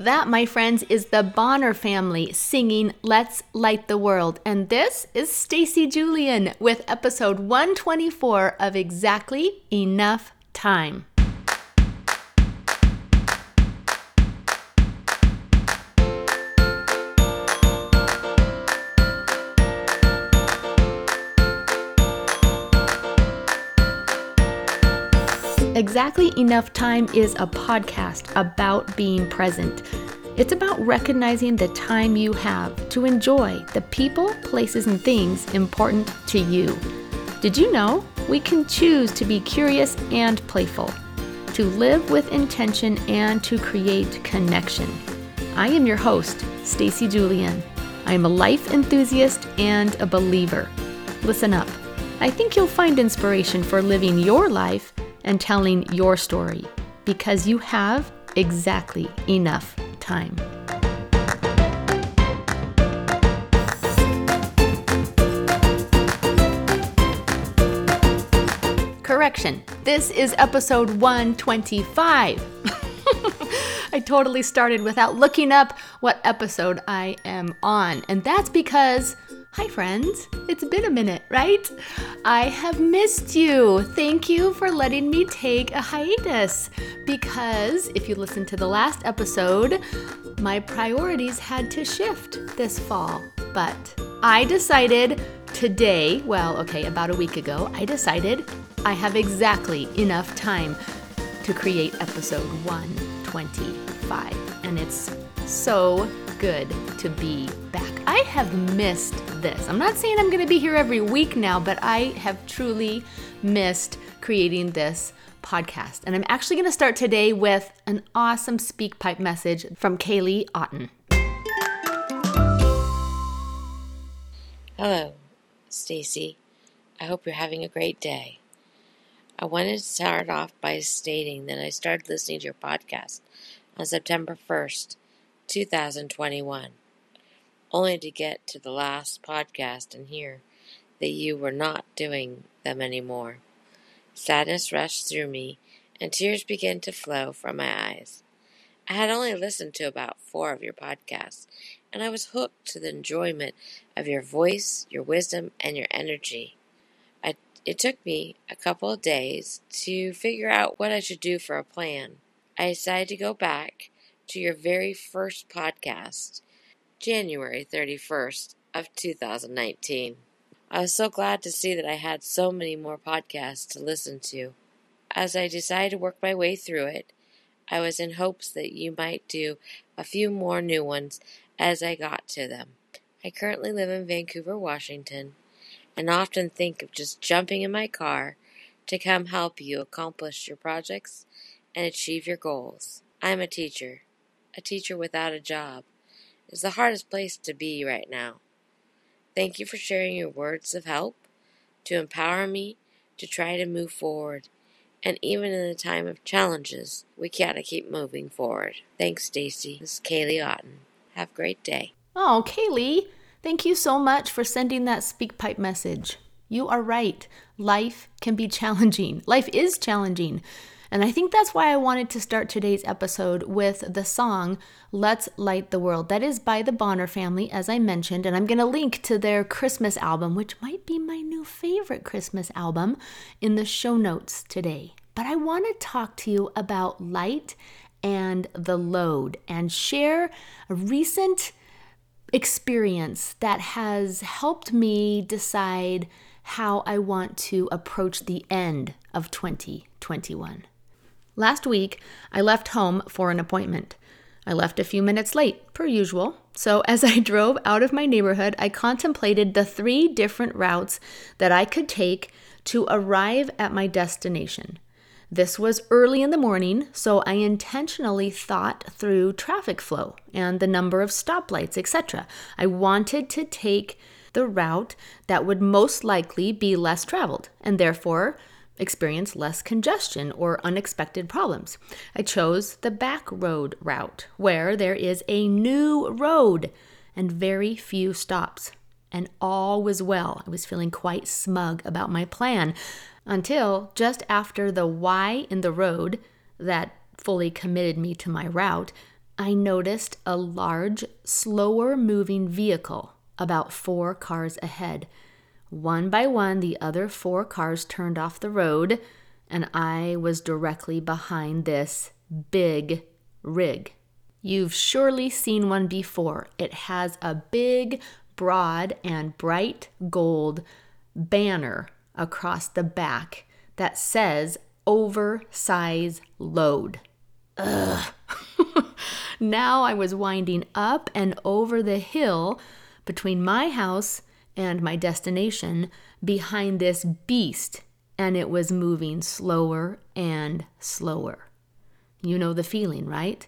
That, my friends, is the Bonner family singing Let's Light the World. And this is Stacy Julian with episode 124 of Exactly Enough Time. Exactly Enough Time is a podcast about being present. It's about recognizing the time you have to enjoy the people, places, and things important to you. Did you know we can choose to be curious and playful, to live with intention, and to create connection? I am your host, Stacy Julian. I am a life enthusiast and a believer. Listen up. I think you'll find inspiration for living your life and telling your story because you have exactly enough time. Correction, this is episode 125. I totally started without looking up what episode I am on, and that's because Hi, friends. It's been a minute, right? I have missed you. Thank you for letting me take a hiatus. Because if you listened to the last episode, my priorities had to shift this fall. But I decided today, well, okay, about a week ago, I decided I have exactly enough time to create episode 125. And it's so good to be back. I have missed this. I'm not saying I'm going to be here every week now, but I have truly missed creating this podcast. And I'm actually going to start today with an awesome SpeakPipe message from Kaylee Otten. Hello, Stacy. I hope you're having a great day. I wanted to start off by stating that I started listening to your podcast on September 1st 2021, only to get to the last podcast and hear that you were not doing them anymore. Sadness rushed through me, and tears began to flow from my eyes. I had only listened to about four of your podcasts, and I was hooked to the enjoyment of your voice, your wisdom, and your energy. I, it took me a couple of days to figure out what I should do for a plan. I decided to go back to your very first podcast, January 31st of 2019. I was so glad to see that I had so many more podcasts to listen to. As I decided to work my way through it, I was in hopes that you might do a few more new ones as I got to them. I currently live in Vancouver, Washington, and often think of just jumping in my car to come help you accomplish your projects and achieve your goals. I'm a teacher, a teacher without a job, is the hardest place to be right now. Thank you for sharing your words of help to empower me to try to move forward. And even in a time of challenges, we gotta keep moving forward. Thanks, Stacy. This is Kaylee Otten. Have a great day. Oh, Kaylee, thank you so much for sending that SpeakPipe message. You are right. Life can be challenging. Life is challenging. And I think that's why I wanted to start today's episode with the song Let's Light the World. That is by the Bonner family, as I mentioned, and I'm going to link to their Christmas album, which might be my new favorite Christmas album, in the show notes today. But I want to talk to you about light and the load and share a recent experience that has helped me decide how I want to approach the end of 2021. Last week, I left home for an appointment. I left a few minutes late, per usual. So, as I drove out of my neighborhood, I contemplated the three different routes that I could take to arrive at my destination. This was early in the morning, so I intentionally thought through traffic flow and the number of stoplights, etc. I wanted to take the route that would most likely be less traveled and therefore experience less congestion or unexpected problems. I chose the back road route, where there is a new road and very few stops. And all was well. I was feeling quite smug about my plan until just after the Y in the road that fully committed me to my route, I noticed a large, slower moving vehicle about four cars ahead. One by one, the other four cars turned off the road, and I was directly behind this big rig. You've surely seen one before. It has a big, broad, and bright gold banner across the back that says oversize load. Ugh. now I was winding up and over the hill between my house and my destination behind this beast, and it was moving slower and slower. You know the feeling, right?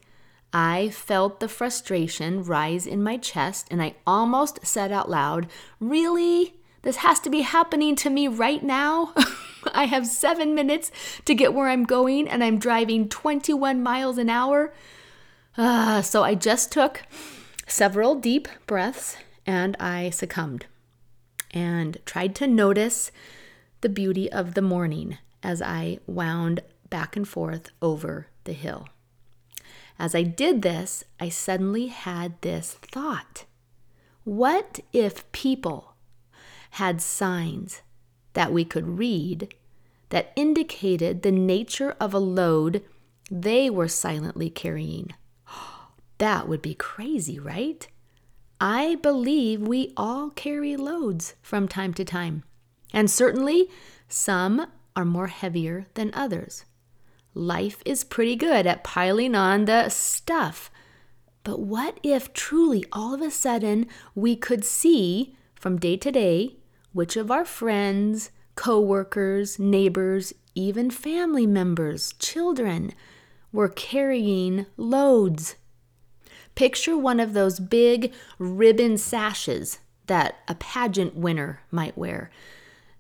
I felt the frustration rise in my chest, and I almost said out loud, Really? This has to be happening to me right now? I have seven minutes to get where I'm going, and I'm driving 21 miles an hour. Uh, so I just took several deep breaths and I succumbed and tried to notice the beauty of the morning as I wound back and forth over the hill. As I did this, I suddenly had this thought What if people had signs that we could read that indicated the nature of a load they were silently carrying? That would be crazy, right? I believe we all carry loads from time to time, and certainly some are more heavier than others. Life is pretty good at piling on the stuff. But what if truly all of a sudden we could see from day to day which of our friends, coworkers, neighbors, even family members, children were carrying loads Picture one of those big ribbon sashes that a pageant winner might wear.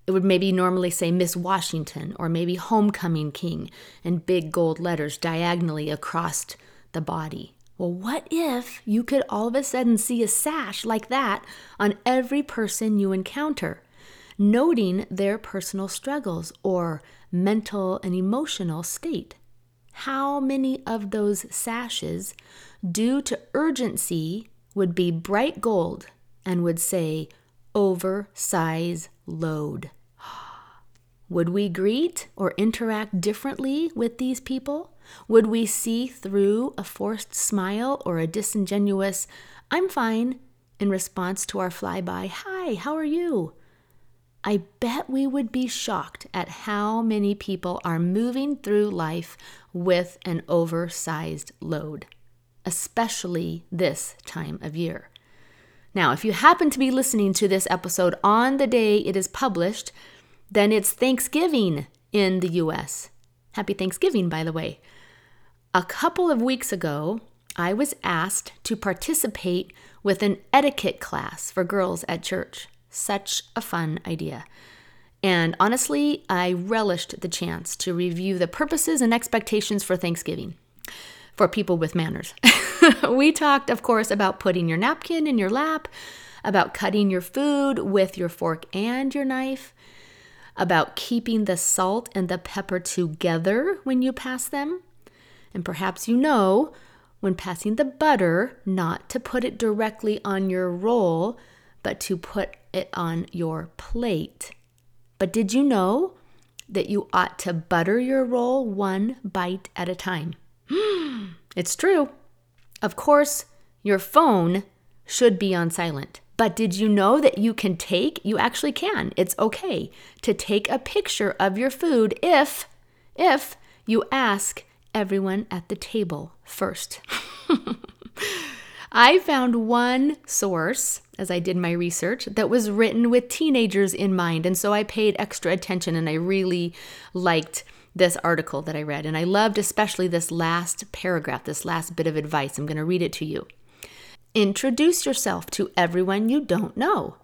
It would maybe normally say Miss Washington or maybe Homecoming King in big gold letters diagonally across the body. Well, what if you could all of a sudden see a sash like that on every person you encounter, noting their personal struggles or mental and emotional state? How many of those sashes due to urgency, would be bright gold and would say, oversize load. Would we greet or interact differently with these people? Would we see through a forced smile or a disingenuous, I'm fine, in response to our flyby, Hi, how are you? I bet we would be shocked at how many people are moving through life with an oversized load especially this time of year. Now, if you happen to be listening to this episode on the day it is published, then it's Thanksgiving in the US. Happy Thanksgiving, by the way. A couple of weeks ago, I was asked to participate with an etiquette class for girls at church. Such a fun idea. And honestly, I relished the chance to review the purposes and expectations for Thanksgiving for people with manners. we talked, of course, about putting your napkin in your lap, about cutting your food with your fork and your knife, about keeping the salt and the pepper together when you pass them. And perhaps you know when passing the butter not to put it directly on your roll, but to put it on your plate. But did you know that you ought to butter your roll one bite at a time? It's true. Of course, your phone should be on silent. But did you know that you can take, you actually can, it's okay to take a picture of your food if, if you ask everyone at the table first. I found one source as I did my research that was written with teenagers in mind. And so I paid extra attention and I really liked this article that I read, and I loved especially this last paragraph, this last bit of advice. I'm going to read it to you. Introduce yourself to everyone you don't know.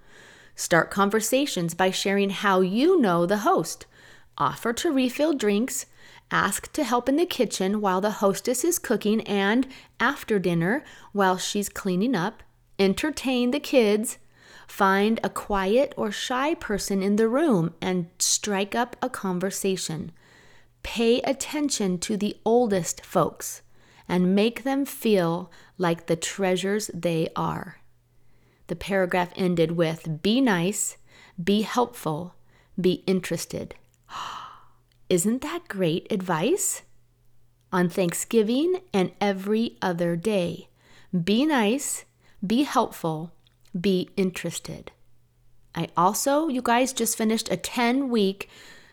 Start conversations by sharing how you know the host. Offer to refill drinks. Ask to help in the kitchen while the hostess is cooking and after dinner while she's cleaning up. Entertain the kids. Find a quiet or shy person in the room and strike up a conversation. Pay attention to the oldest folks and make them feel like the treasures they are. The paragraph ended with Be nice, be helpful, be interested. Isn't that great advice? On Thanksgiving and every other day, be nice, be helpful, be interested. I also, you guys, just finished a 10 week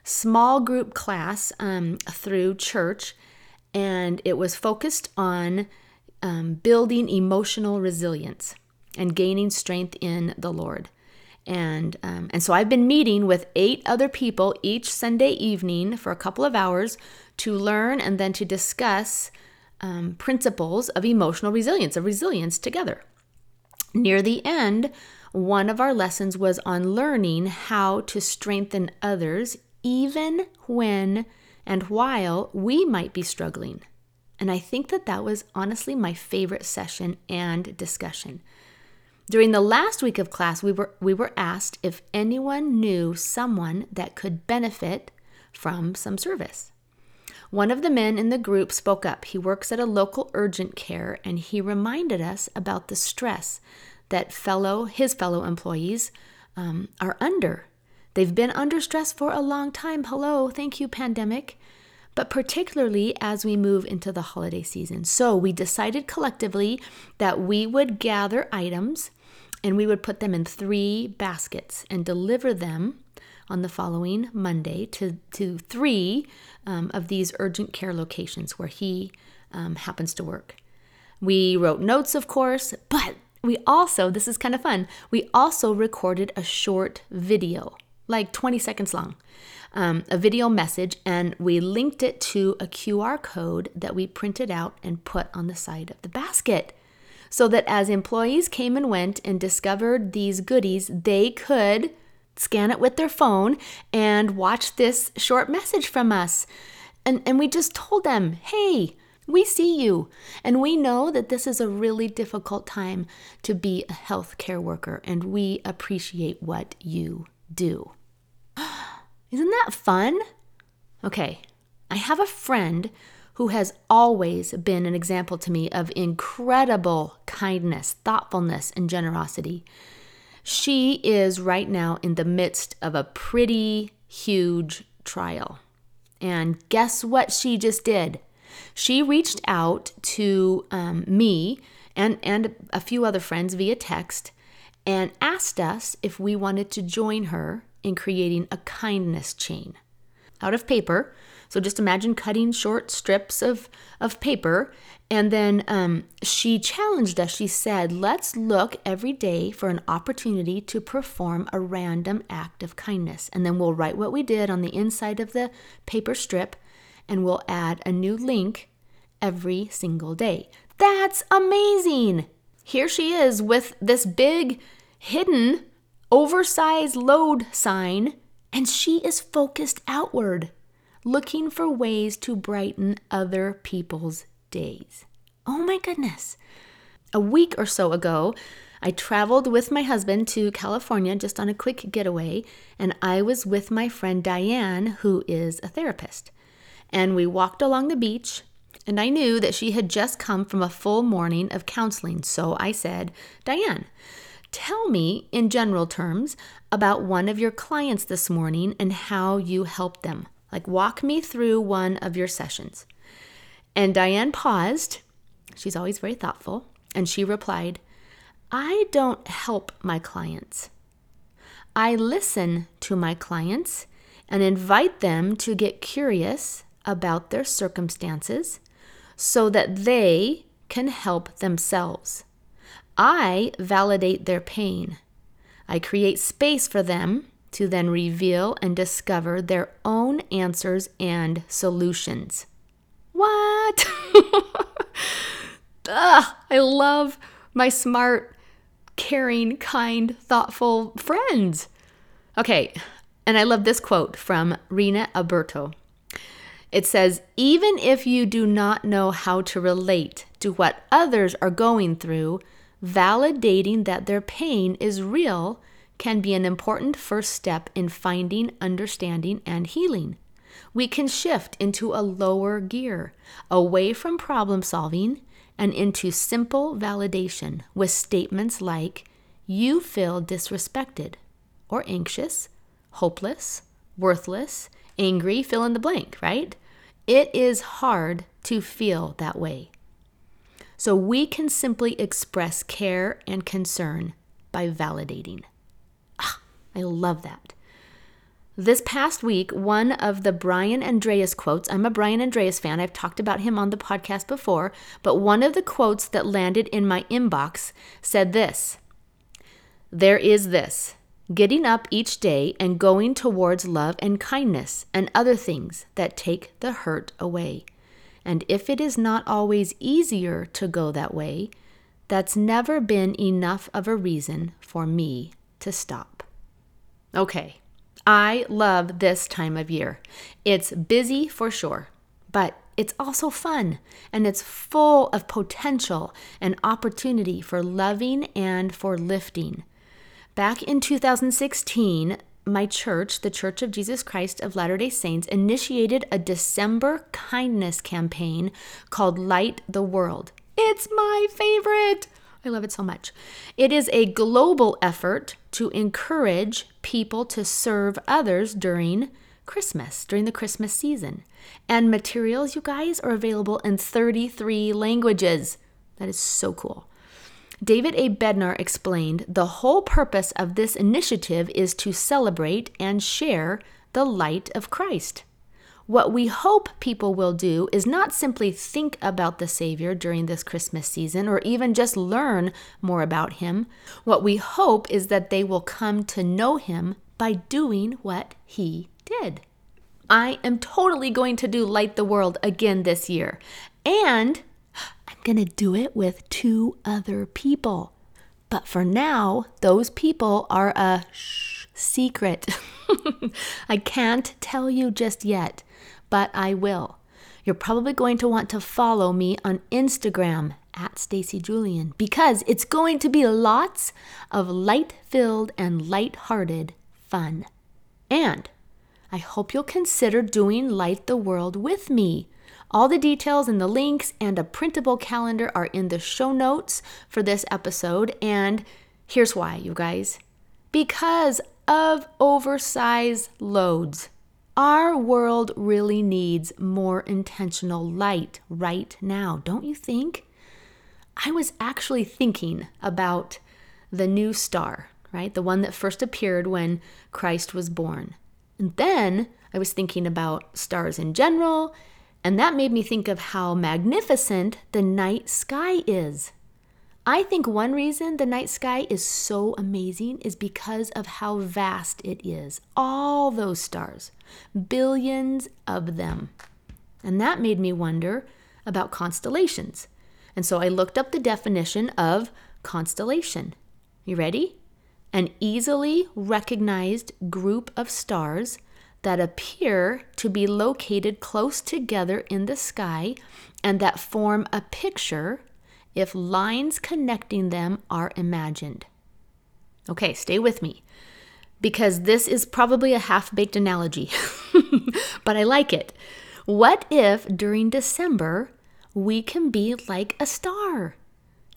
small group class um, through church, and it was focused on um, building emotional resilience and gaining strength in the Lord. And, um, and so I've been meeting with eight other people each Sunday evening for a couple of hours to learn and then to discuss um, principles of emotional resilience, of resilience together. Near the end, one of our lessons was on learning how to strengthen others even when and while we might be struggling. And I think that that was honestly my favorite session and discussion. During the last week of class, we were, we were asked if anyone knew someone that could benefit from some service. One of the men in the group spoke up. He works at a local urgent care and he reminded us about the stress that fellow his fellow employees um, are under. They've been under stress for a long time. Hello, thank you, pandemic. But particularly as we move into the holiday season. So we decided collectively that we would gather items and we would put them in three baskets and deliver them on the following Monday to, to three um, of these urgent care locations where he um, happens to work. We wrote notes, of course, but we also, this is kind of fun, we also recorded a short video, like 20 seconds long, um, a video message, and we linked it to a QR code that we printed out and put on the side of the basket so that as employees came and went and discovered these goodies, they could scan it with their phone and watch this short message from us. And, and we just told them, hey, we see you, and we know that this is a really difficult time to be a healthcare worker, and we appreciate what you do. Isn't that fun? Okay, I have a friend who has always been an example to me of incredible kindness, thoughtfulness, and generosity. She is right now in the midst of a pretty huge trial. And guess what she just did? She reached out to um, me and, and a few other friends via text and asked us if we wanted to join her in creating a kindness chain out of paper so just imagine cutting short strips of, of paper. And then um, she challenged us. She said, Let's look every day for an opportunity to perform a random act of kindness. And then we'll write what we did on the inside of the paper strip and we'll add a new link every single day. That's amazing! Here she is with this big, hidden, oversized load sign, and she is focused outward looking for ways to brighten other people's days. Oh my goodness. A week or so ago, I traveled with my husband to California just on a quick getaway, and I was with my friend Diane, who is a therapist. And we walked along the beach, and I knew that she had just come from a full morning of counseling. So I said, Diane, tell me in general terms about one of your clients this morning and how you helped them. Like, walk me through one of your sessions. And Diane paused. She's always very thoughtful. And she replied, I don't help my clients. I listen to my clients and invite them to get curious about their circumstances so that they can help themselves. I validate their pain. I create space for them to then reveal and discover their own answers and solutions. What? Ugh, I love my smart, caring, kind, thoughtful friends. Okay, and I love this quote from Rena Alberto. It says, Even if you do not know how to relate to what others are going through, validating that their pain is real can be an important first step in finding, understanding, and healing. we can shift into a lower gear, away from problem solving and into simple validation with statements like, You feel disrespected, or anxious, hopeless, worthless, angry, fill in the blank, right? It is hard to feel that way. So we can simply express care and concern by validating. Ah, I love that. This past week, one of the Brian Andreas quotes, I'm a Brian Andreas fan, I've talked about him on the podcast before, but one of the quotes that landed in my inbox said this There is this getting up each day and going towards love and kindness and other things that take the hurt away. And if it is not always easier to go that way, that's never been enough of a reason for me to stop. Okay, I love this time of year. It's busy for sure, but it's also fun and it's full of potential and opportunity for loving and for lifting. Back in 2016, my church, the Church of Jesus Christ of Latter day Saints, initiated a December kindness campaign called Light the World. It's my favorite. I love it so much. It is a global effort to encourage people to serve others during Christmas, during the Christmas season. And materials, you guys, are available in 33 languages. That is so cool. David A. Bednar explained the whole purpose of this initiative is to celebrate and share the light of Christ. What we hope people will do is not simply think about the Savior during this Christmas season or even just learn more about Him. What we hope is that they will come to know Him by doing what He did. I am totally going to do Light the World again this year. And going to do it with two other people. But for now, those people are a shh secret. I can't tell you just yet but I will. You're probably going to want to follow me on Instagram at Stacy Julian because it's going to be lots of light-filled and light-hearted fun. And I hope you'll consider doing Light the World with me. All the details and the links and a printable calendar are in the show notes for this episode. And here's why, you guys because of oversized loads. Our world really needs more intentional light right now, don't you think? I was actually thinking about the new star, right? The one that first appeared when Christ was born. And then I was thinking about stars in general, and that made me think of how magnificent the night sky is. I think one reason the night sky is so amazing is because of how vast it is. All those stars, billions of them. And that made me wonder about constellations. And so I looked up the definition of constellation. You ready? An easily recognized group of stars that appear to be located close together in the sky and that form a picture if lines connecting them are imagined. Okay, stay with me because this is probably a half baked analogy, but I like it. What if during December we can be like a star?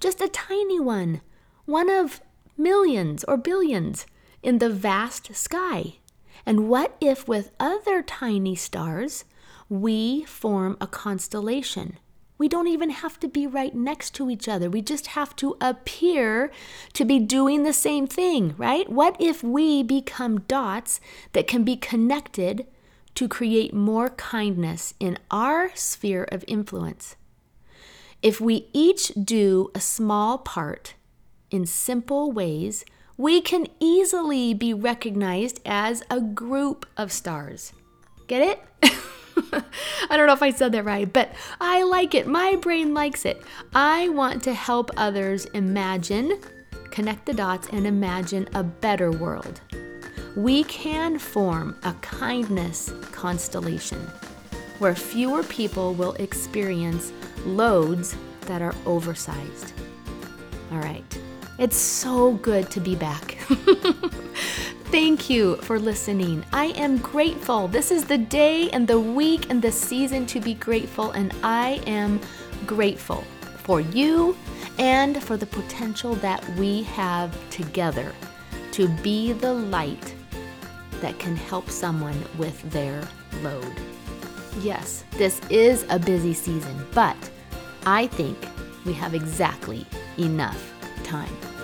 Just a tiny one, one of millions or billions in the vast sky. And what if with other tiny stars we form a constellation? We don't even have to be right next to each other. We just have to appear to be doing the same thing, right? What if we become dots that can be connected to create more kindness in our sphere of influence? If we each do a small part in simple ways, we can easily be recognized as a group of stars. Get it? I don't know if I said that right, but I like it. My brain likes it. I want to help others imagine, connect the dots, and imagine a better world. We can form a kindness constellation where fewer people will experience loads that are oversized. All right. It's so good to be back. Thank you for listening. I am grateful. This is the day and the week and the season to be grateful, and I am grateful for you and for the potential that we have together to be the light that can help someone with their load. Yes, this is a busy season, but I think we have exactly enough time.